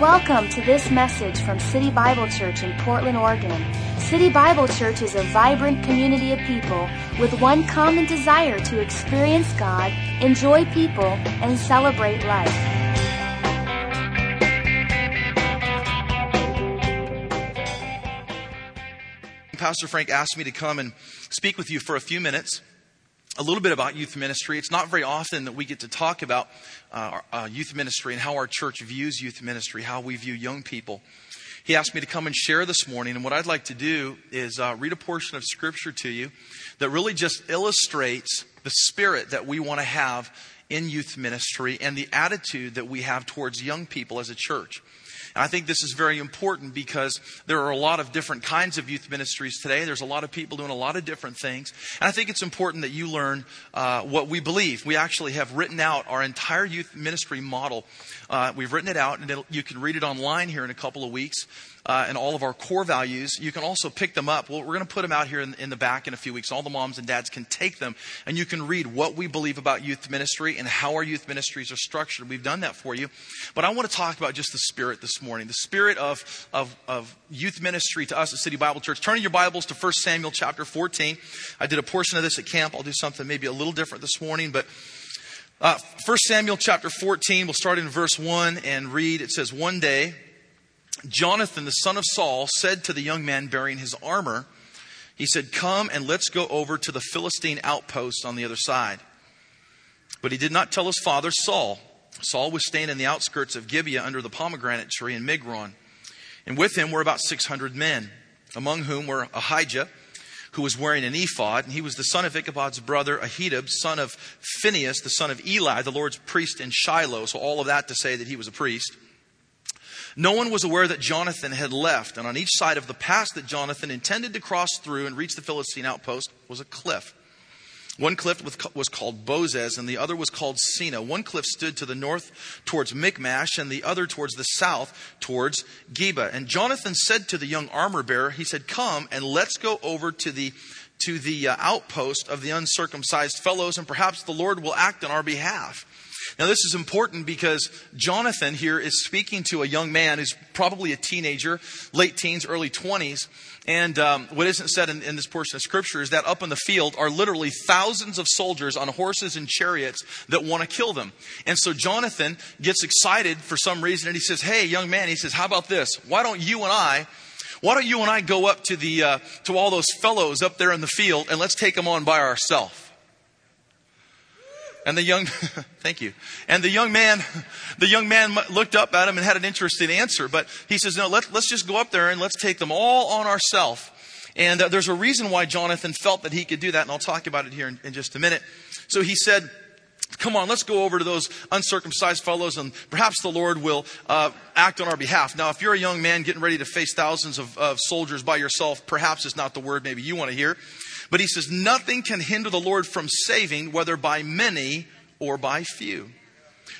Welcome to this message from City Bible Church in Portland, Oregon. City Bible Church is a vibrant community of people with one common desire to experience God, enjoy people, and celebrate life. Pastor Frank asked me to come and speak with you for a few minutes a little bit about youth ministry. It's not very often that we get to talk about uh, uh, youth ministry and how our church views youth ministry, how we view young people. He asked me to come and share this morning, and what I'd like to do is uh, read a portion of scripture to you that really just illustrates the spirit that we want to have in youth ministry and the attitude that we have towards young people as a church. And I think this is very important because there are a lot of different kinds of youth ministries today. There's a lot of people doing a lot of different things. And I think it's important that you learn uh, what we believe. We actually have written out our entire youth ministry model. Uh, we've written it out, and you can read it online here in a couple of weeks uh, and all of our core values. You can also pick them up. Well, we're going to put them out here in, in, the back in a few weeks. All the moms and dads can take them, and you can read what we believe about youth ministry and how our youth ministries are structured. We've done that for you. But I want to talk about just the spirit this morning the spirit of, of, of youth ministry to us at City Bible Church. Turning your Bibles to 1 Samuel chapter 14. I did a portion of this at camp. I'll do something maybe a little different this morning, but. Uh, 1 Samuel chapter 14, we'll start in verse 1 and read. It says, One day, Jonathan, the son of Saul, said to the young man bearing his armor, He said, Come and let's go over to the Philistine outpost on the other side. But he did not tell his father, Saul. Saul was staying in the outskirts of Gibeah under the pomegranate tree in Migron. And with him were about 600 men, among whom were Ahijah, who was wearing an ephod, and he was the son of Ichabod's brother, Ahitub, son of Phinehas, the son of Eli, the Lord's priest in Shiloh. So all of that to say that he was a priest. No one was aware that Jonathan had left, and on each side of the pass that Jonathan intended to cross through and reach the Philistine outpost was a cliff. One cliff was called Bozez, and the other was called Sina. One cliff stood to the north towards Michmash, and the other towards the south towards Geba. And Jonathan said to the young armor bearer, he said, Come and let's go over to the to the uh, outpost of the uncircumcised fellows, and perhaps the Lord will act on our behalf. Now, this is important because Jonathan here is speaking to a young man who's probably a teenager, late teens, early 20s. And um, what isn't said in, in, this portion of scripture is that up in the field are literally thousands of soldiers on horses and chariots that want to kill them. And so Jonathan gets excited for some reason and he says, Hey, young man, he says, How about this? Why don't you and I why don't you and I go up to the uh, to all those fellows up there in the field and let's take them on by ourselves? And the young, thank you. And the young man, the young man looked up at him and had an interesting answer. But he says, no, let, let's just go up there and let's take them all on ourselves. And uh, there's a reason why Jonathan felt that he could do that. And I'll talk about it here in, in just a minute. So he said, Come on, let's go over to those uncircumcised fellows and perhaps the Lord will uh, act on our behalf. Now, if you're a young man getting ready to face thousands of, of soldiers by yourself, perhaps it's not the word maybe you want to hear. But he says, nothing can hinder the Lord from saving, whether by many or by few.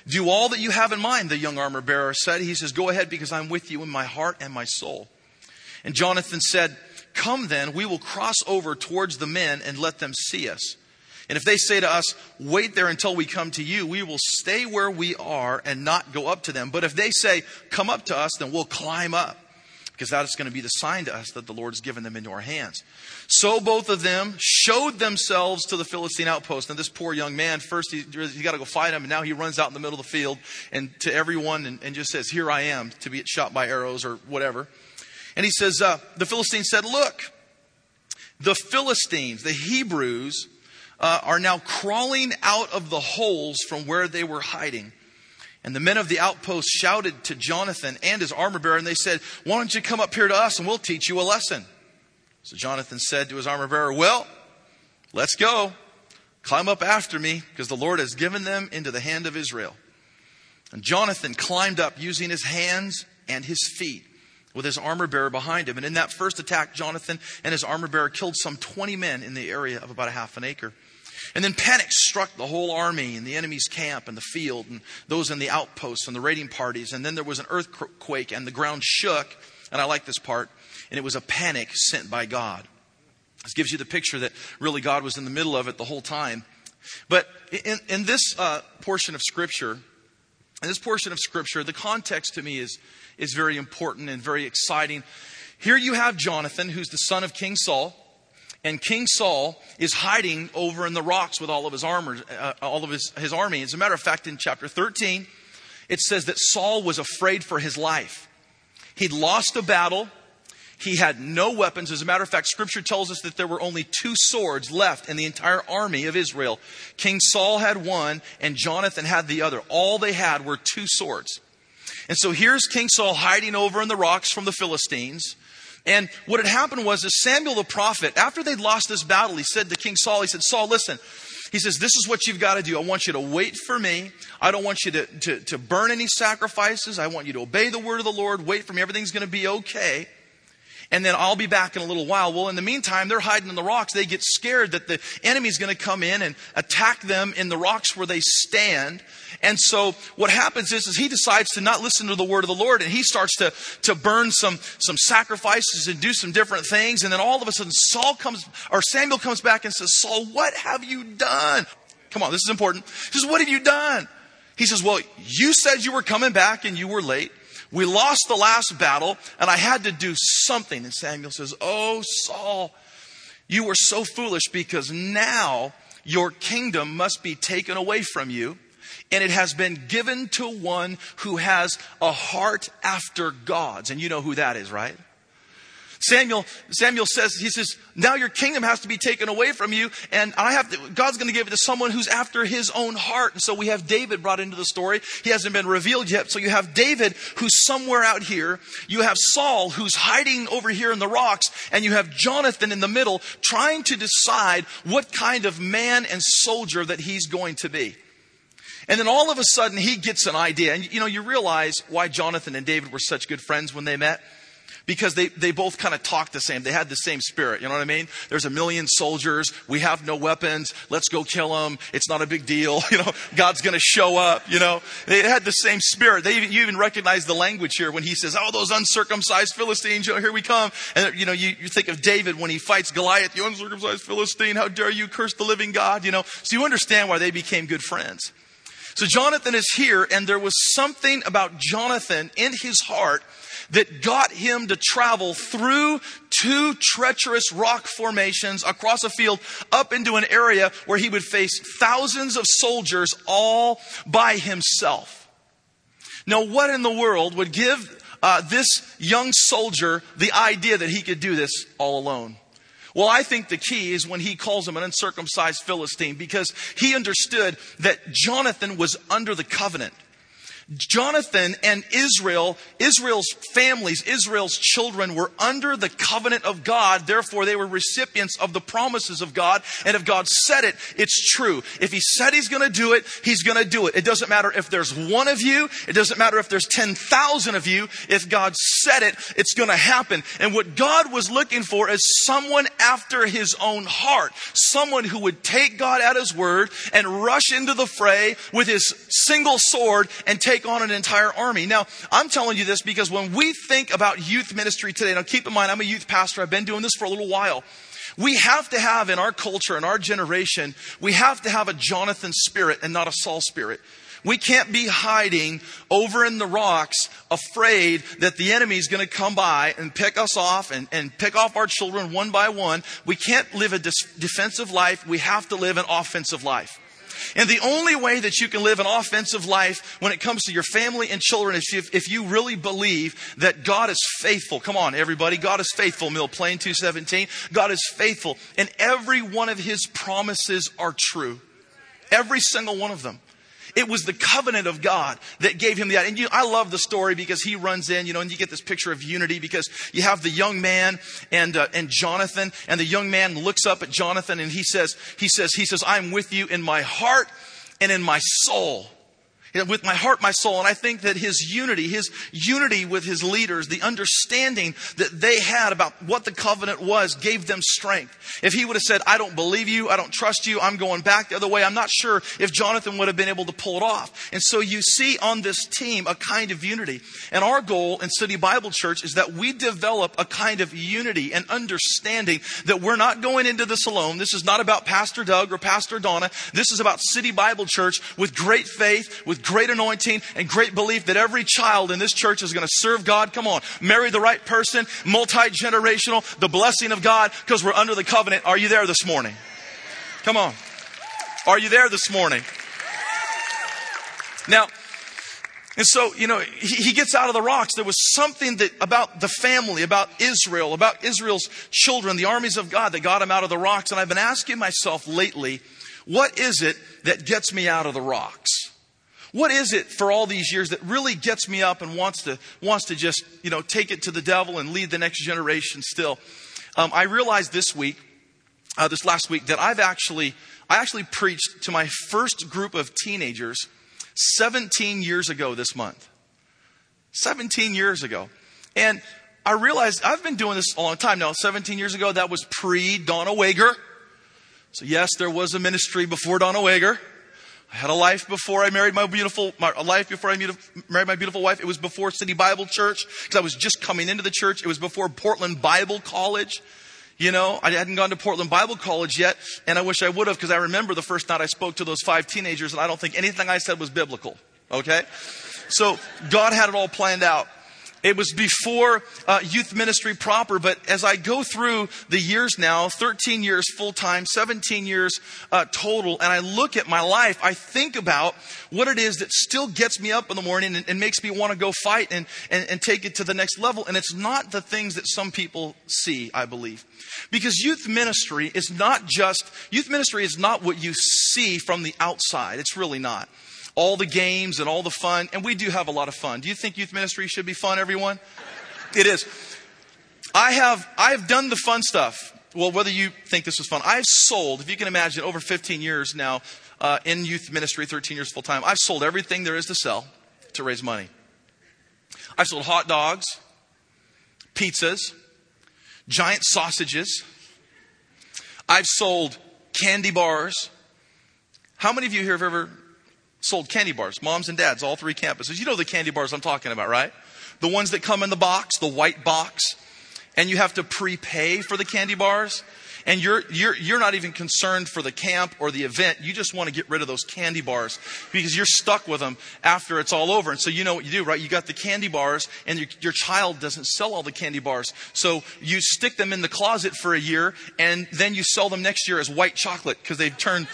Do all that you have in mind, the young armor bearer said. He says, Go ahead because I'm with you in my heart and my soul. And Jonathan said, Come then, we will cross over towards the men and let them see us. And if they say to us, Wait there until we come to you, we will stay where we are and not go up to them. But if they say, Come up to us, then we'll climb up because that is going to be the sign to us that the Lord has given them into our hands. So both of them showed themselves to the Philistine outpost. And this poor young man, first he, he got to go fight him, and now he runs out in the middle of the field and to everyone and, and just says, Here I am, to be shot by arrows or whatever. And he says, uh, The Philistine said, Look, the Philistines, the Hebrews, uh, are now crawling out of the holes from where they were hiding. And the men of the outpost shouted to Jonathan and his armor bearer, and they said, Why don't you come up here to us and we'll teach you a lesson? So Jonathan said to his armor bearer, Well, let's go. Climb up after me, because the Lord has given them into the hand of Israel. And Jonathan climbed up using his hands and his feet with his armor bearer behind him. And in that first attack, Jonathan and his armor bearer killed some 20 men in the area of about a half an acre. And then panic struck the whole army and the enemy's camp and the field and those in the outposts and the raiding parties. And then there was an earthquake and the ground shook. And I like this part. And it was a panic sent by God. This gives you the picture that really God was in the middle of it the whole time. But in, in this uh, portion of Scripture, in this portion of scripture, the context to me is, is very important and very exciting. Here you have Jonathan, who's the son of King Saul. And King Saul is hiding over in the rocks with all of his armor, uh, all of his, his army. As a matter of fact, in chapter 13, it says that Saul was afraid for his life. He'd lost a battle. He had no weapons. As a matter of fact, scripture tells us that there were only two swords left in the entire army of Israel. King Saul had one and Jonathan had the other. All they had were two swords. And so here's King Saul hiding over in the rocks from the Philistines. And what had happened was is Samuel the prophet, after they'd lost this battle, he said to King Saul, he said, Saul, listen, he says, This is what you've got to do. I want you to wait for me. I don't want you to, to, to burn any sacrifices. I want you to obey the word of the Lord. Wait for me. Everything's going to be okay and then I'll be back in a little while. Well, in the meantime, they're hiding in the rocks. They get scared that the enemy's going to come in and attack them in the rocks where they stand. And so what happens is, is he decides to not listen to the word of the Lord and he starts to, to burn some, some sacrifices and do some different things. And then all of a sudden Saul comes, or Samuel comes back and says, Saul, what have you done? Come on, this is important. He says, what have you done? He says, well, you said you were coming back and you were late. We lost the last battle, and I had to do something. And Samuel says, Oh, Saul, you were so foolish because now your kingdom must be taken away from you, and it has been given to one who has a heart after God's. And you know who that is, right? Samuel, Samuel says, he says, now your kingdom has to be taken away from you, and I have to, God's going to give it to someone who's after his own heart. And so we have David brought into the story. He hasn't been revealed yet. So you have David who's somewhere out here. You have Saul who's hiding over here in the rocks, and you have Jonathan in the middle trying to decide what kind of man and soldier that he's going to be. And then all of a sudden he gets an idea. And you know, you realize why Jonathan and David were such good friends when they met because they, they both kind of talked the same. They had the same spirit. You know what I mean? There's a million soldiers. We have no weapons. Let's go kill them. It's not a big deal. You know, God's going to show up. You know, they had the same spirit. They even, you even recognize the language here when he says, Oh, those uncircumcised Philistines, you know, here we come. And, you know, you, you think of David when he fights Goliath, you uncircumcised Philistine, how dare you curse the living God, you know. So you understand why they became good friends. So Jonathan is here, and there was something about Jonathan in his heart that got him to travel through two treacherous rock formations across a field up into an area where he would face thousands of soldiers all by himself. Now, what in the world would give uh, this young soldier the idea that he could do this all alone? Well, I think the key is when he calls him an uncircumcised Philistine because he understood that Jonathan was under the covenant. Jonathan and Israel, Israel's families, Israel's children were under the covenant of God. Therefore, they were recipients of the promises of God. And if God said it, it's true. If He said He's going to do it, He's going to do it. It doesn't matter if there's one of you. It doesn't matter if there's 10,000 of you. If God said it, it's going to happen. And what God was looking for is someone after His own heart. Someone who would take God at His word and rush into the fray with His single sword and take take on an entire army. Now, I'm telling you this because when we think about youth ministry today, now keep in mind, I'm a youth pastor. I've been doing this for a little while. We have to have in our culture, in our generation, we have to have a Jonathan spirit and not a Saul spirit. We can't be hiding over in the rocks, afraid that the enemy is going to come by and pick us off and, and pick off our children one by one. We can't live a defensive life. We have to live an offensive life. And the only way that you can live an offensive life when it comes to your family and children is if, if you really believe that God is faithful. Come on, everybody. God is faithful. Mill Plain 217. God is faithful. And every one of his promises are true. Every single one of them. It was the covenant of God that gave him the And you, I love the story because he runs in, you know, and you get this picture of unity because you have the young man and uh, and Jonathan, and the young man looks up at Jonathan and he says, he says, he says, I'm with you in my heart and in my soul with my heart, my soul. And I think that his unity, his unity with his leaders, the understanding that they had about what the covenant was gave them strength. If he would have said, I don't believe you, I don't trust you, I'm going back the other way, I'm not sure if Jonathan would have been able to pull it off. And so you see on this team a kind of unity. And our goal in City Bible Church is that we develop a kind of unity and understanding that we're not going into this alone. This is not about Pastor Doug or Pastor Donna. This is about City Bible Church with great faith, with with great anointing and great belief that every child in this church is going to serve God. Come on, marry the right person, multi generational, the blessing of God, because we're under the covenant. Are you there this morning? Come on. Are you there this morning? Now, and so, you know, he, he, gets out of the rocks. There was something that about the family, about Israel, about Israel's children, the armies of God that got him out of the rocks. And I've been asking myself lately, what is it that gets me out of the rocks? What is it for all these years that really gets me up and wants to, wants to just, you know, take it to the devil and lead the next generation still? Um, I realized this week, uh, this last week, that I've actually, I actually preached to my first group of teenagers 17 years ago this month. 17 years ago. And I realized I've been doing this a long time now. 17 years ago, that was pre Donna Wager. So, yes, there was a ministry before Donna Wager. I had a life before I married my beautiful, my, a life before I married my beautiful wife. It was before City Bible Church because I was just coming into the church. It was before Portland Bible College. You know, I hadn't gone to Portland Bible College yet, and I wish I would have because I remember the first night I spoke to those five teenagers, and I don't think anything I said was biblical. Okay? So God had it all planned out. It was before uh, youth ministry proper, but as I go through the years now 13 years full time, 17 years uh, total and I look at my life, I think about what it is that still gets me up in the morning and, and makes me want to go fight and, and, and take it to the next level. And it's not the things that some people see, I believe. Because youth ministry is not just, youth ministry is not what you see from the outside. It's really not all the games and all the fun, and we do have a lot of fun. Do you think youth ministry should be fun, everyone? It is. I have, I have done the fun stuff. Well, whether you think this was fun, I've sold, if you can imagine, over 15 years now uh, in youth ministry, 13 years full time, I've sold everything there is to sell to raise money. I've sold hot dogs, pizzas, giant sausages. I've sold candy bars. How many of you here have ever sold candy bars, moms and dads, all three campuses. You know the candy bars I'm talking about, right? The ones that come in the box, the white box, and you have to prepay for the candy bars. And you're, you're, you're not even concerned for the camp or the event. You just want to get rid of those candy bars because you're stuck with them after it's all over. And so you know what you do, right? You got the candy bars and your, your child doesn't sell all the candy bars. So you stick them in the closet for a year and then you sell them next year as white chocolate because they've turned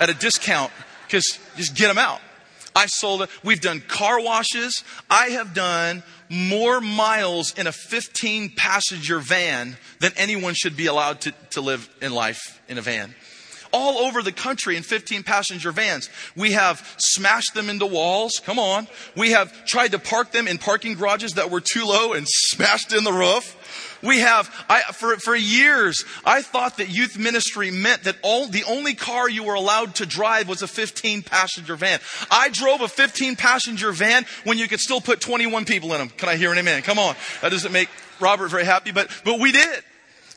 at a discount because just get them out. I sold it. We've done car washes. I have done more miles in a 15 passenger van than anyone should be allowed to, to live in life in a van. All over the country in 15 passenger vans. We have smashed them into walls. Come on. We have tried to park them in parking garages that were too low and smashed in the roof. We have, I, for, for years, I thought that youth ministry meant that all, the only car you were allowed to drive was a 15 passenger van. I drove a 15 passenger van when you could still put 21 people in them. Can I hear an amen? Come on. That doesn't make Robert very happy, but, but we did.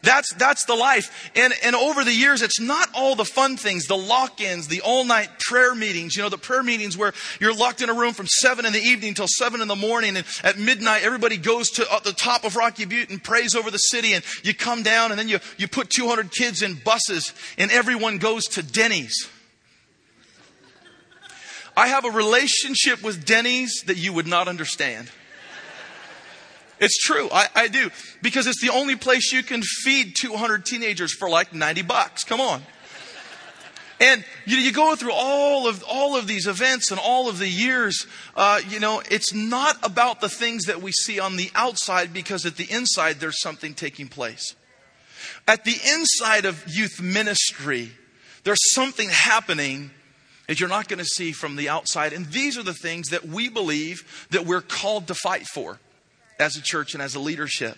That's, that's the life. And, and over the years, it's not all the fun things, the lock-ins, the all-night prayer meetings, you know, the prayer meetings where you're locked in a room from seven in the evening till seven in the morning. And at midnight, everybody goes to uh, the top of Rocky Butte and prays over the city. And you come down and then you, you put 200 kids in buses and everyone goes to Denny's. I have a relationship with Denny's that you would not understand. It's true. I, I do. Because it's the only place you can feed 200 teenagers for like 90 bucks. Come on. And you, you, go through all of all of these events and all of the years. Uh, you know, it's not about the things that we see on the outside because at the inside there's something taking place. At the inside of youth ministry, there's something happening that you're not going to see from the outside. And these are the things that we believe that we're called to fight for as a church and as a leadership.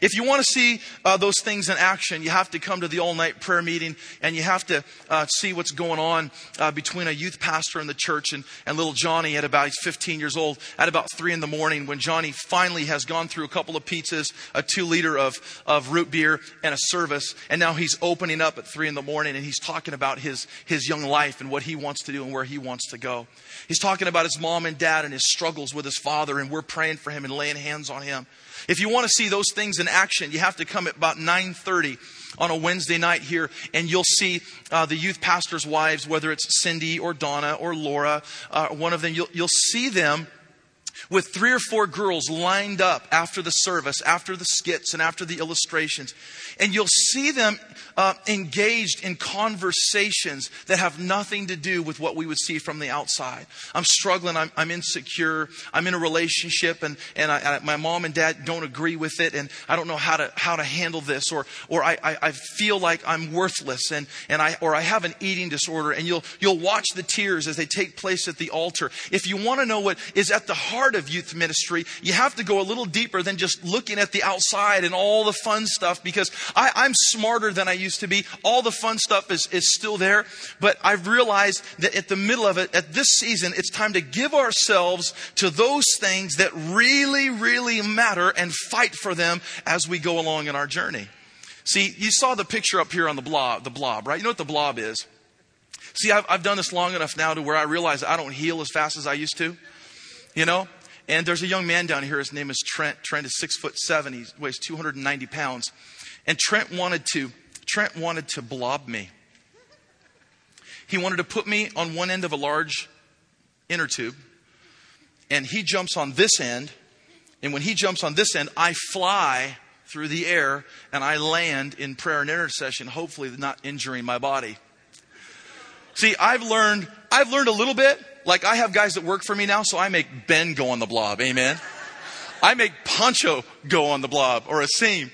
If you want to see uh, those things in action, you have to come to the all night prayer meeting and you have to uh, see what's going on uh, between a youth pastor and the church and, and little Johnny at about, he's 15 years old, at about 3 in the morning when Johnny finally has gone through a couple of pizzas, a two liter of, of root beer, and a service. And now he's opening up at 3 in the morning and he's talking about his, his young life and what he wants to do and where he wants to go. He's talking about his mom and dad and his struggles with his father, and we're praying for him and laying hands on him. If you want to see those things in action, you have to come at about 9:30 on a Wednesday night here, and you'll see uh, the youth pastors' wives, whether it's Cindy or Donna or Laura, uh, one of them, you'll, you'll see them with three or four girls lined up after the service, after the skits, and after the illustrations. And you'll see them uh, engaged in conversations that have nothing to do with what we would see from the outside. I'm struggling. I'm, I'm insecure. I'm in a relationship, and, and I, I, my mom and dad don't agree with it, and I don't know how to how to handle this, or or I, I, feel like I'm worthless, and and I or I have an eating disorder. And you'll you'll watch the tears as they take place at the altar. If you want to know what is at the heart of youth ministry, you have to go a little deeper than just looking at the outside and all the fun stuff because I, I'm smarter than I used to be. All the fun stuff is, is still there. But I've realized that at the middle of it, at this season, it's time to give ourselves to those things that really, really matter and fight for them as we go along in our journey. See, you saw the picture up here on the blob, the blob, right? You know what the blob is? See, I've, I've done this long enough now to where I realize I don't heal as fast as I used to. You know? And there's a young man down here. His name is Trent. Trent is six foot seven. He weighs 290 pounds. And Trent wanted to, Trent wanted to blob me. He wanted to put me on one end of a large inner tube. And he jumps on this end. And when he jumps on this end, I fly through the air and I land in prayer and intercession, hopefully not injuring my body. See, I've learned, I've learned a little bit. Like I have guys that work for me now, so I make Ben go on the blob. Amen. I make Poncho go on the blob or a seam.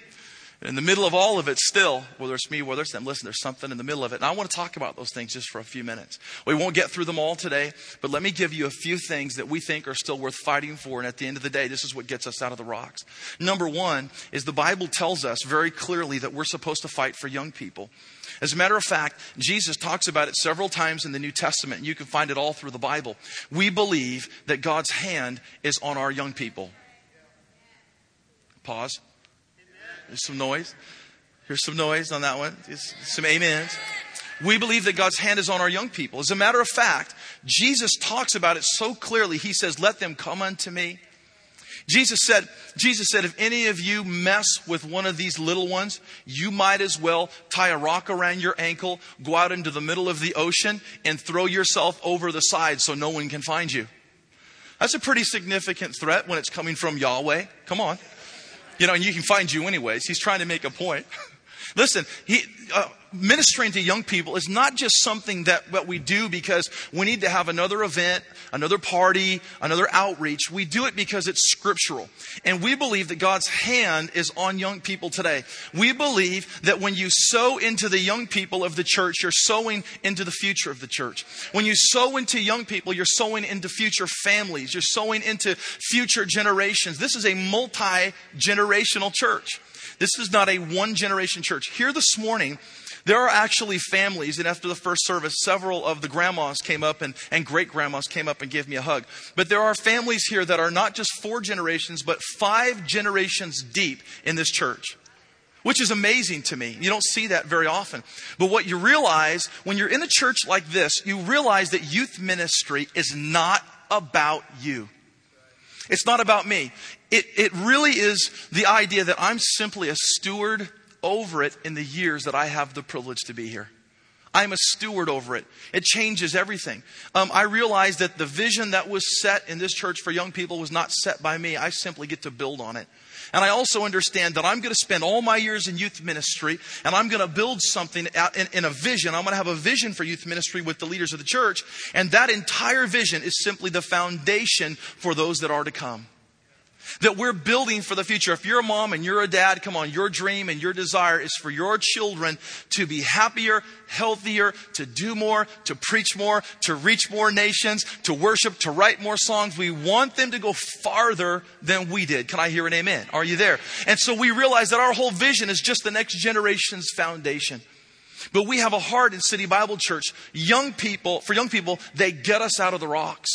In the middle of all of it, still, whether it's me, whether it's them, listen, there's something in the middle of it. And I want to talk about those things just for a few minutes. We won't get through them all today, but let me give you a few things that we think are still worth fighting for. And at the end of the day, this is what gets us out of the rocks. Number one is the Bible tells us very clearly that we're supposed to fight for young people. As a matter of fact, Jesus talks about it several times in the New Testament, and you can find it all through the Bible. We believe that God's hand is on our young people. Pause. There's some noise. Here's some noise on that one. Some amens. We believe that God's hand is on our young people. As a matter of fact, Jesus talks about it so clearly. He says, Let them come unto me. Jesus said, Jesus said, if any of you mess with one of these little ones, you might as well tie a rock around your ankle, go out into the middle of the ocean, and throw yourself over the side so no one can find you. That's a pretty significant threat when it's coming from Yahweh. Come on. You know, and you can find you anyways. He's trying to make a point. Listen, he, uh, ministering to young people is not just something that, that we do because we need to have another event, another party, another outreach. We do it because it's scriptural. And we believe that God's hand is on young people today. We believe that when you sow into the young people of the church, you're sowing into the future of the church. When you sow into young people, you're sowing into future families. You're sowing into future generations. This is a multi generational church. This is not a one generation church. Here this morning, there are actually families, and after the first service, several of the grandmas came up and, and great grandmas came up and gave me a hug. But there are families here that are not just four generations, but five generations deep in this church which is amazing to me. You don't see that very often. But what you realize when you're in a church like this, you realize that youth ministry is not about you. It's not about me. It, it really is the idea that I'm simply a steward over it in the years that I have the privilege to be here. I'm a steward over it. It changes everything. Um, I realize that the vision that was set in this church for young people was not set by me. I simply get to build on it. And I also understand that I'm going to spend all my years in youth ministry and I'm going to build something in, in a vision. I'm going to have a vision for youth ministry with the leaders of the church. And that entire vision is simply the foundation for those that are to come that we're building for the future. If you're a mom and you're a dad, come on, your dream and your desire is for your children to be happier, healthier, to do more, to preach more, to reach more nations, to worship, to write more songs. We want them to go farther than we did. Can I hear an amen? Are you there? And so we realize that our whole vision is just the next generation's foundation. But we have a heart in City Bible Church. Young people, for young people, they get us out of the rocks.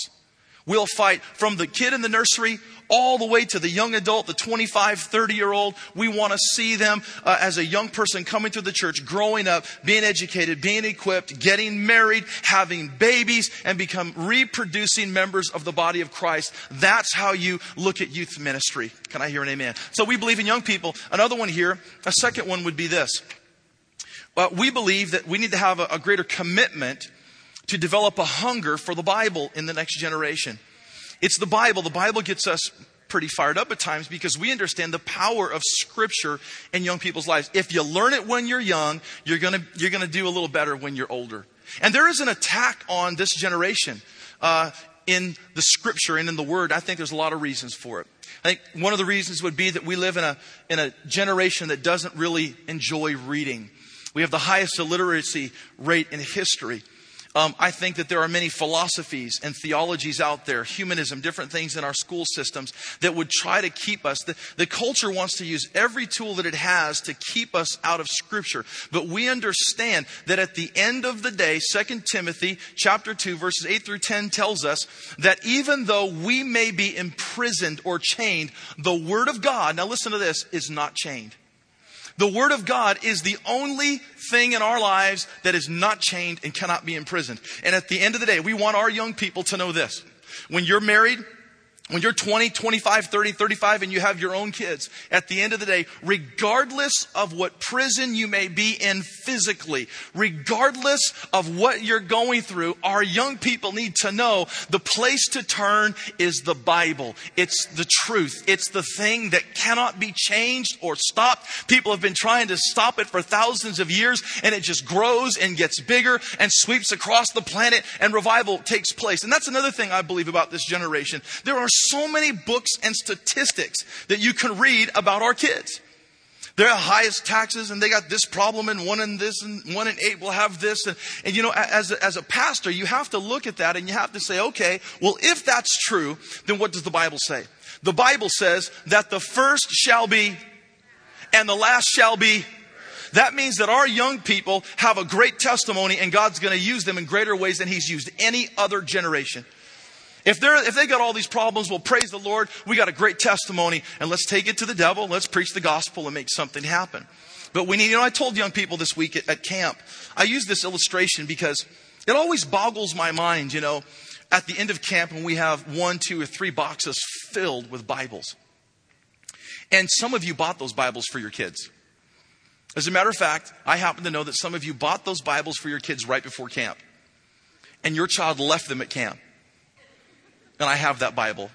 We'll fight from the kid in the nursery all the way to the young adult, the 25, 30 year old. We want to see them uh, as a young person coming through the church, growing up, being educated, being equipped, getting married, having babies, and become reproducing members of the body of Christ. That's how you look at youth ministry. Can I hear an amen? So we believe in young people. Another one here, a second one would be this. But we believe that we need to have a, a greater commitment to develop a hunger for the Bible in the next generation. It's the Bible. The Bible gets us pretty fired up at times because we understand the power of scripture in young people's lives. If you learn it when you're young, you're gonna, you're gonna do a little better when you're older. And there is an attack on this generation, uh, in the scripture and in the word. I think there's a lot of reasons for it. I think one of the reasons would be that we live in a, in a generation that doesn't really enjoy reading. We have the highest illiteracy rate in history. Um, I think that there are many philosophies and theologies out there, humanism, different things in our school systems that would try to keep us. The, the culture wants to use every tool that it has to keep us out of Scripture. But we understand that at the end of the day, 2 Timothy chapter 2, verses 8 through 10 tells us that even though we may be imprisoned or chained, the Word of God, now listen to this, is not chained. The Word of God is the only thing in our lives that is not chained and cannot be imprisoned. And at the end of the day, we want our young people to know this. When you're married, when you're 20, 25, 30, 35, and you have your own kids, at the end of the day, regardless of what prison you may be in physically, regardless of what you're going through, our young people need to know the place to turn is the Bible. It's the truth. It's the thing that cannot be changed or stopped. People have been trying to stop it for thousands of years, and it just grows and gets bigger and sweeps across the planet, and revival takes place. And that's another thing I believe about this generation. There are so many books and statistics that you can read about our kids. They're highest taxes and they got this problem and one in this and one in eight will have this. And, and you know, as a, as a pastor, you have to look at that and you have to say, okay, well, if that's true, then what does the Bible say? The Bible says that the first shall be and the last shall be that means that our young people have a great testimony and God's going to use them in greater ways than He's used any other generation. If they're, if they got all these problems, well, praise the Lord. We got a great testimony and let's take it to the devil. Let's preach the gospel and make something happen. But we need, you know, I told young people this week at, at camp, I use this illustration because it always boggles my mind, you know, at the end of camp when we have one, two, or three boxes filled with Bibles. And some of you bought those Bibles for your kids. As a matter of fact, I happen to know that some of you bought those Bibles for your kids right before camp. And your child left them at camp and I have that Bible.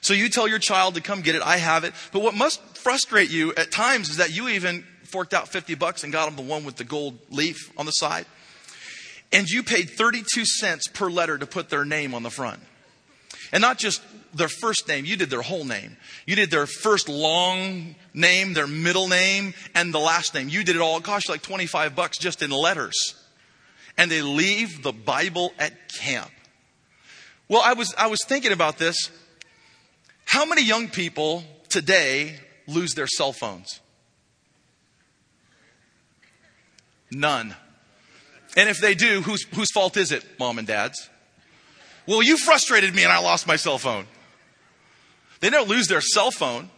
So you tell your child to come get it. I have it. But what must frustrate you at times is that you even forked out 50 bucks and got them the one with the gold leaf on the side. And you paid 32 cents per letter to put their name on the front. And not just their first name, you did their whole name. You did their first long name, their middle name, and the last name. You did it all. It cost you like 25 bucks just in letters. And they leave the Bible at camp. Well, I was, I was thinking about this. How many young people today lose their cell phones? None. And if they do, whose, whose fault is it, mom and dad's? Well, you frustrated me and I lost my cell phone. They don't lose their cell phone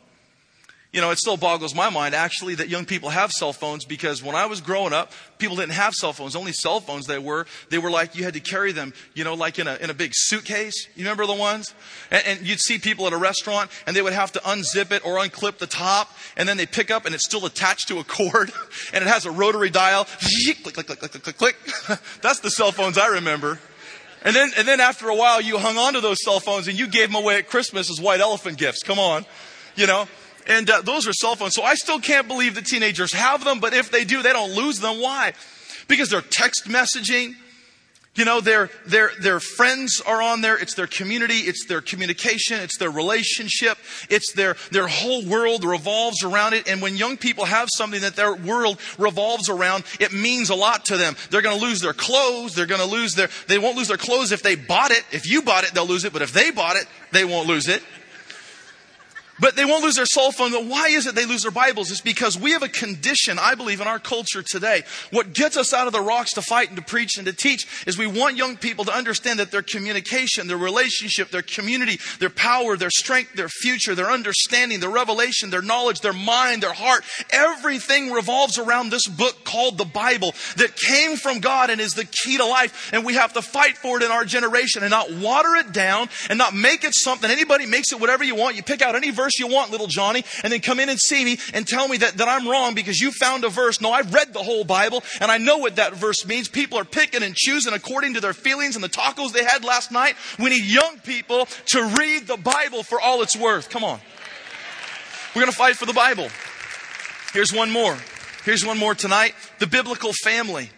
you know, it still boggles my mind actually that young people have cell phones because when I was growing up, people didn't have cell phones. Only cell phones they were, they were like you had to carry them, you know, like in a, in a big suitcase. You remember the ones? And, and you'd see people at a restaurant and they would have to unzip it or unclip the top and then they pick up and it's still attached to a cord and it has a rotary dial. Click, click, click, click, click, click. That's the cell phones I remember. And then, and then after a while, you hung on to those cell phones and you gave them away at Christmas as white elephant gifts. Come on. You know? And uh, those are cell phones. So I still can't believe that teenagers have them, but if they do, they don't lose them. Why? Because they're text messaging. You know, their, their, their friends are on there. It's their community. It's their communication. It's their relationship. It's their, their whole world revolves around it. And when young people have something that their world revolves around, it means a lot to them. They're going to lose their clothes. They're going to lose their, they won't lose their clothes if they bought it. If you bought it, they'll lose it. But if they bought it, they won't lose it. But they won't lose their cell phone. But why is it they lose their Bibles? It's because we have a condition, I believe, in our culture today. What gets us out of the rocks to fight and to preach and to teach is we want young people to understand that their communication, their relationship, their community, their power, their strength, their future, their understanding, their revelation, their knowledge, their mind, their heart, everything revolves around this book called the Bible that came from God and is the key to life. And we have to fight for it in our generation and not water it down and not make it something. Anybody makes it whatever you want. You pick out any verse verse you want, little Johnny, and then come in and see me and tell me that, that I'm wrong because you found a verse. No, I've read the whole Bible and I know what that verse means. People are picking and choosing according to their feelings and the tacos they had last night. We need young people to read the Bible for all it's worth. Come on. We're going to fight for the Bible. Here's one more. Here's one more tonight. The biblical family.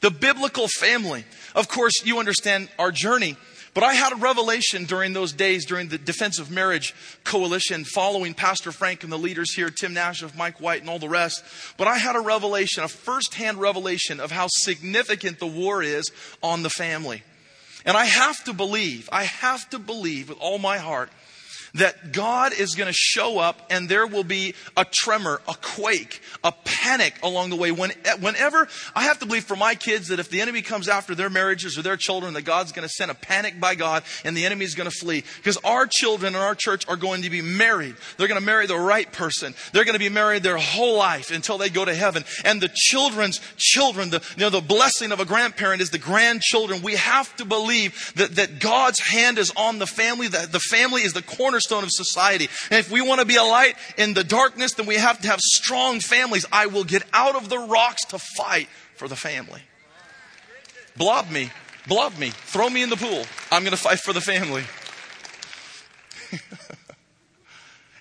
The biblical family. Of course, you understand our journey. But I had a revelation during those days, during the Defense of Marriage Coalition, following Pastor Frank and the leaders here, Tim Nash, of Mike White, and all the rest. But I had a revelation, a firsthand revelation of how significant the war is on the family. And I have to believe, I have to believe with all my heart that God is going to show up and there will be a tremor, a quake, a panic along the way. When, whenever, I have to believe for my kids that if the enemy comes after their marriages or their children, that God's going to send a panic by God and the enemy is going to flee. Because our children in our church are going to be married. They're going to marry the right person. They're going to be married their whole life until they go to heaven. And the children's children, the, you know, the blessing of a grandparent is the grandchildren. We have to believe that, that God's hand is on the family, that the family is the cornerstone cornerstone of society. And if we want to be a light in the darkness, then we have to have strong families. I will get out of the rocks to fight for the family. Blob me. Blob me. Throw me in the pool. I'm going to fight for the family.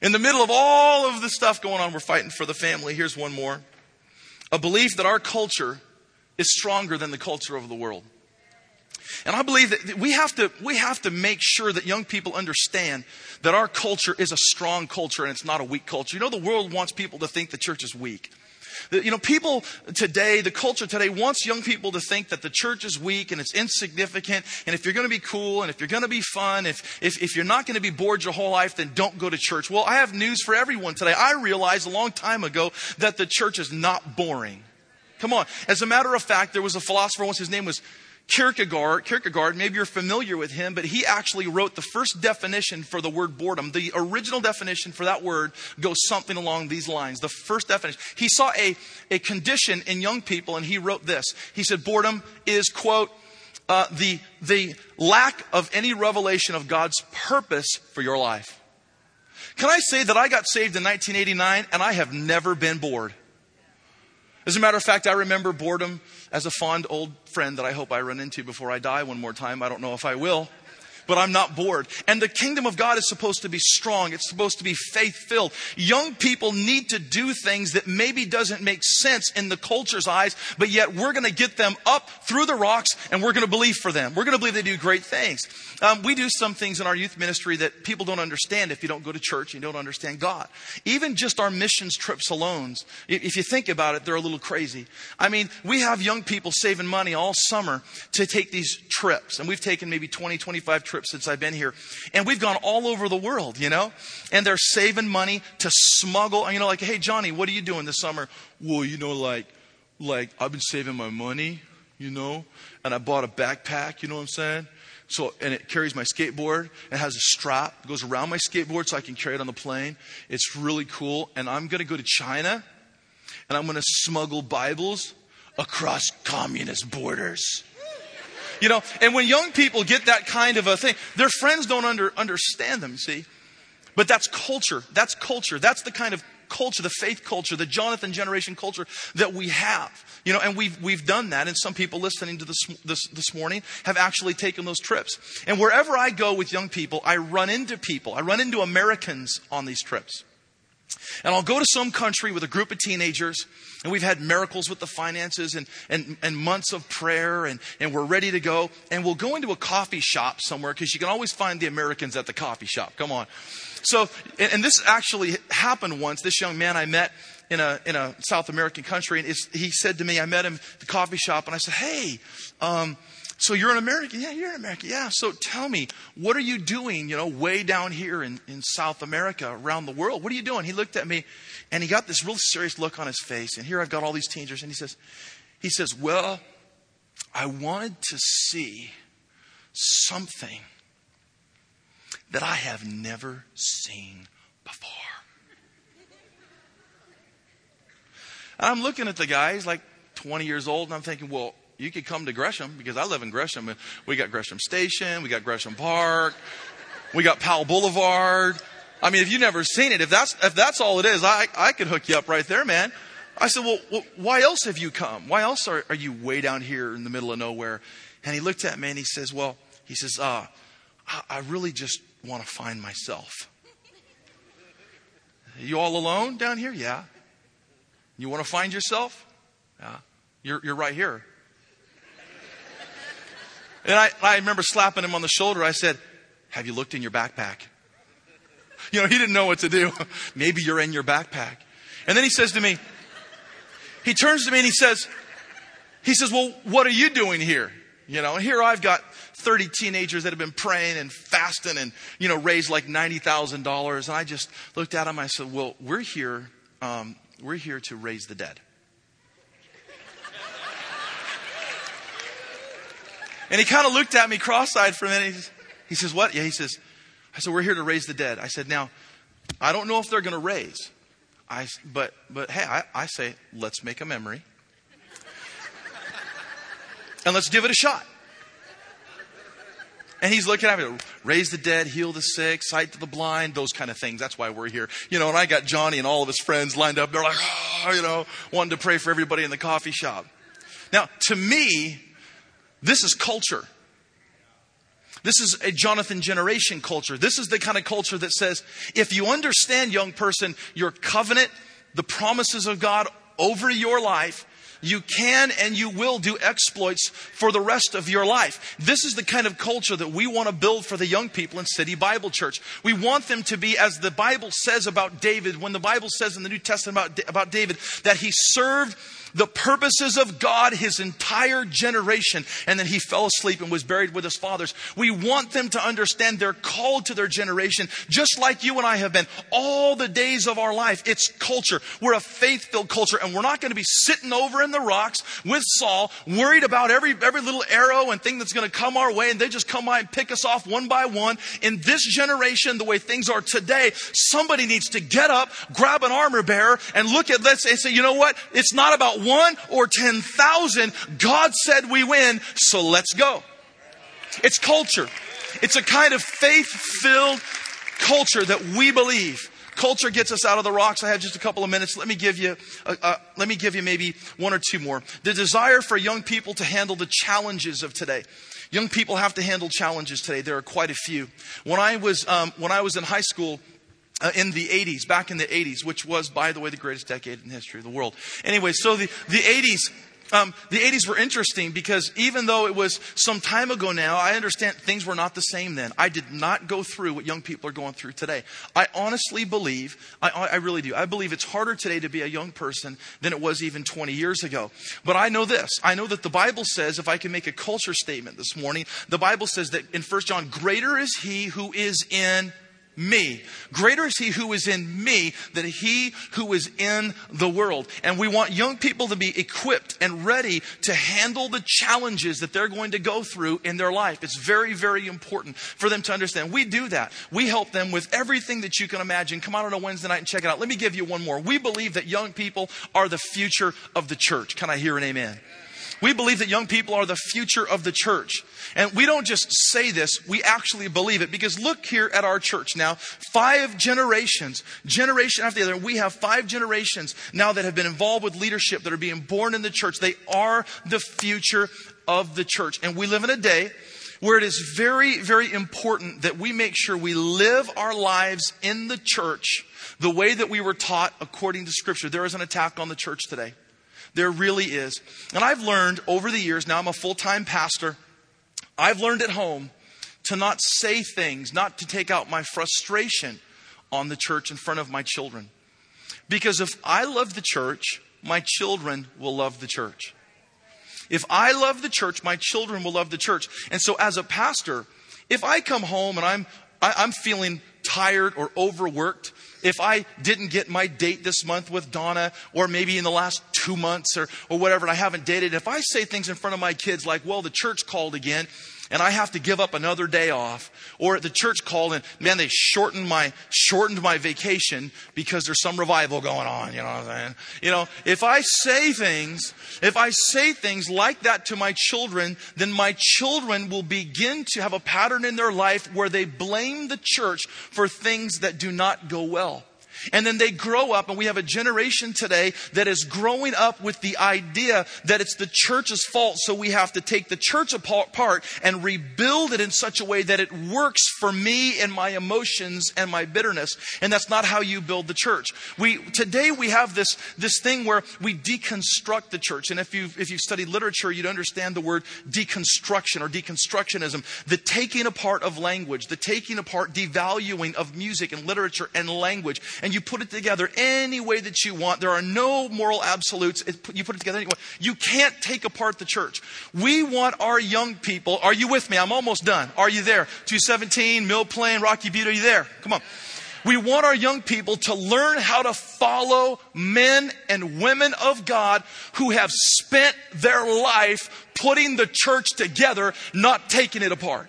in the middle of all of the stuff going on, we're fighting for the family. Here's one more a belief that our culture is stronger than the culture of the world. And I believe that we have to, we have to make sure that young people understand that our culture is a strong culture and it's not a weak culture. You know, the world wants people to think the church is weak. You know, people today, the culture today wants young people to think that the church is weak and it's insignificant. And if you're going to be cool and if you're going to be fun, if, if, if you're not going to be bored your whole life, then don't go to church. Well, I have news for everyone today. I realized a long time ago that the church is not boring. Come on. As a matter of fact, there was a philosopher once, his name was Kierkegaard, Kierkegaard, maybe you're familiar with him, but he actually wrote the first definition for the word boredom. The original definition for that word goes something along these lines. The first definition. He saw a, a condition in young people and he wrote this. He said, boredom is, quote, uh, the, the lack of any revelation of God's purpose for your life. Can I say that I got saved in 1989 and I have never been bored? As a matter of fact, I remember boredom as a fond old friend that I hope I run into before I die one more time. I don't know if I will but I'm not bored. And the kingdom of God is supposed to be strong. It's supposed to be faith filled. Young people need to do things that maybe doesn't make sense in the culture's eyes, but yet we're going to get them up through the rocks and we're going to believe for them. We're going to believe they do great things. Um, we do some things in our youth ministry that people don't understand if you don't go to church and you don't understand God. Even just our missions trips alone, if you think about it, they're a little crazy. I mean, we have young people saving money all summer to take these trips, and we've taken maybe 20, 25 trips since I've been here. And we've gone all over the world, you know? And they're saving money to smuggle, you know, like, hey, Johnny, what are you doing this summer? Well, you know, like, like, I've been saving my money, you know? And I bought a backpack, you know what I'm saying? So, and it carries my skateboard. It has a strap. It goes around my skateboard so I can carry it on the plane. It's really cool. And I'm going to go to China and I'm going to smuggle Bibles across communist borders. You know, and when young people get that kind of a thing, their friends don't under, understand them, see? But that's culture. That's culture. That's the kind of culture, the faith culture, the Jonathan generation culture that we have. You know, and we've, we've done that. And some people listening to this, this, this morning have actually taken those trips. And wherever I go with young people, I run into people. I run into Americans on these trips. And I'll go to some country with a group of teenagers, and we've had miracles with the finances and, and, and months of prayer, and, and we're ready to go. And we'll go into a coffee shop somewhere because you can always find the Americans at the coffee shop. Come on. So, and, and this actually happened once. This young man I met in a, in a South American country, and he said to me, I met him at the coffee shop, and I said, Hey, um, so you're an American? Yeah, you're an American. Yeah. So tell me, what are you doing, you know, way down here in, in South America, around the world? What are you doing? He looked at me and he got this real serious look on his face. And here I've got all these teenagers. And he says, he says, well, I wanted to see something that I have never seen before. And I'm looking at the guy, he's like 20 years old, and I'm thinking, well, you could come to Gresham because I live in Gresham. We got Gresham Station, we got Gresham Park, we got Powell Boulevard. I mean, if you've never seen it, if that's, if that's all it is, I, I could hook you up right there, man. I said, well, why else have you come? Why else are, are you way down here in the middle of nowhere? And he looked at me and he says, well, he says, uh, I, I really just want to find myself. You all alone down here? Yeah. You want to find yourself? Yeah. You're, you're right here. And I, I remember slapping him on the shoulder. I said, Have you looked in your backpack? You know, he didn't know what to do. Maybe you're in your backpack. And then he says to me, he turns to me and he says, he says, well, what are you doing here? You know, here I've got 30 teenagers that have been praying and fasting and, you know, raised like $90,000. And I just looked at him. I said, well, we're here, um, we're here to raise the dead. And he kind of looked at me cross-eyed for a minute. He says, what? Yeah, he says, I said, we're here to raise the dead. I said, now, I don't know if they're going to raise. I, but, but hey, I, I say, let's make a memory. and let's give it a shot. And he's looking at me, raise the dead, heal the sick, sight to the blind, those kind of things. That's why we're here. You know, and I got Johnny and all of his friends lined up. They're like, oh, you know, wanting to pray for everybody in the coffee shop. Now, to me, this is culture. This is a Jonathan generation culture. This is the kind of culture that says, if you understand, young person, your covenant, the promises of God over your life, you can and you will do exploits for the rest of your life. This is the kind of culture that we want to build for the young people in City Bible Church. We want them to be, as the Bible says about David, when the Bible says in the New Testament about, about David, that he served the purposes of God his entire generation, and then he fell asleep and was buried with his fathers. We want them to understand they're called to their generation, just like you and I have been all the days of our life. It's culture. We're a faith filled culture, and we're not going to be sitting over in the rocks with Saul, worried about every, every little arrow and thing that's going to come our way, and they just come by and pick us off one by one. In this generation, the way things are today, somebody needs to get up, grab an armor bearer, and look at, let's say, say you know what? It's not about one or 10,000. God said we win, so let's go. It's culture. It's a kind of faith filled culture that we believe. Culture gets us out of the rocks. I have just a couple of minutes. Let me give you, uh, uh, let me give you maybe one or two more. The desire for young people to handle the challenges of today. Young people have to handle challenges today. There are quite a few. When I was um, when I was in high school, uh, in the 80s, back in the 80s, which was, by the way, the greatest decade in the history of the world. Anyway, so the, the 80s, um, the 80s were interesting because even though it was some time ago now, I understand things were not the same then. I did not go through what young people are going through today. I honestly believe, I, I really do, I believe it's harder today to be a young person than it was even 20 years ago. But I know this. I know that the Bible says, if I can make a culture statement this morning, the Bible says that in 1 John, greater is he who is in me. Greater is he who is in me than he who is in the world. And we want young people to be equipped and ready to handle the challenges that they're going to go through in their life. It's very, very important for them to understand. We do that. We help them with everything that you can imagine. Come out on a Wednesday night and check it out. Let me give you one more. We believe that young people are the future of the church. Can I hear an amen? We believe that young people are the future of the church. And we don't just say this, we actually believe it because look here at our church now. Five generations, generation after the other, we have five generations now that have been involved with leadership that are being born in the church. They are the future of the church. And we live in a day where it is very, very important that we make sure we live our lives in the church the way that we were taught according to Scripture. There is an attack on the church today. There really is. And I've learned over the years, now I'm a full time pastor, I've learned at home to not say things, not to take out my frustration on the church in front of my children. Because if I love the church, my children will love the church. If I love the church, my children will love the church. And so as a pastor, if I come home and I'm, I, am feeling tired or overworked, if I didn't get my date this month with Donna, or maybe in the last two months or, or whatever, and I haven't dated, if I say things in front of my kids like, well, the church called again, and I have to give up another day off, or the church called and man, they shortened my shortened my vacation because there's some revival going on. You know what I'm saying? You know, if I say things, if I say things like that to my children, then my children will begin to have a pattern in their life where they blame the church for things that do not go well. And then they grow up, and we have a generation today that is growing up with the idea that it's the church's fault, so we have to take the church apart and rebuild it in such a way that it works for me and my emotions and my bitterness. And that's not how you build the church. We, today we have this, this thing where we deconstruct the church. And if you've, if you've studied literature, you'd understand the word deconstruction or deconstructionism, the taking apart of language, the taking apart, devaluing of music and literature and language. And and you put it together any way that you want. There are no moral absolutes. you put it together anyway. You can't take apart the church. We want our young people. Are you with me? I'm almost done. Are you there? 217, Mill Plain, Rocky Butte. Are you there? Come on. We want our young people to learn how to follow men and women of God who have spent their life putting the church together, not taking it apart.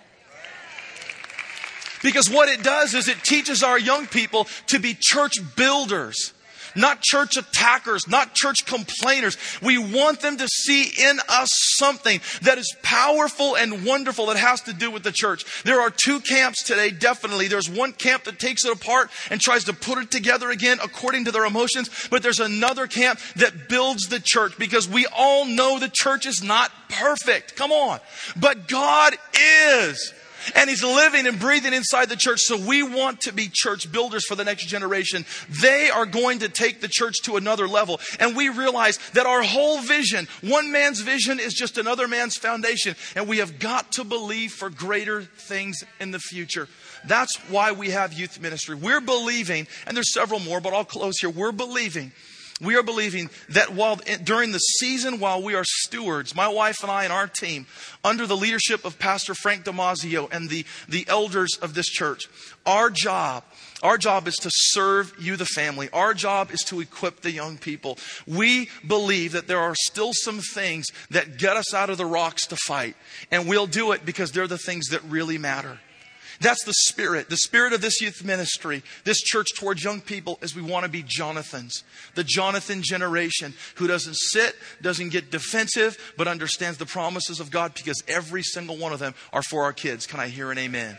Because what it does is it teaches our young people to be church builders not church attackers, not church complainers. We want them to see in us something that is powerful and wonderful that has to do with the church. There are two camps today, definitely. There's one camp that takes it apart and tries to put it together again according to their emotions, but there's another camp that builds the church because we all know the church is not perfect. Come on. But God is. And he's living and breathing inside the church. So we want to be church builders for the next generation. They are going to take the church to another level. And we realize that our whole vision, one man's vision is just another man's foundation. And we have got to believe for greater things in the future. That's why we have youth ministry. We're believing, and there's several more, but I'll close here. We're believing we are believing that while during the season while we are stewards, my wife and I and our team, under the leadership of Pastor Frank Damazio and the, the elders of this church, our job our job is to serve you, the family. Our job is to equip the young people. We believe that there are still some things that get us out of the rocks to fight. And we'll do it because they're the things that really matter. That's the spirit. The spirit of this youth ministry, this church towards young people, is we want to be Jonathans. The Jonathan generation who doesn't sit, doesn't get defensive, but understands the promises of God because every single one of them are for our kids. Can I hear an amen?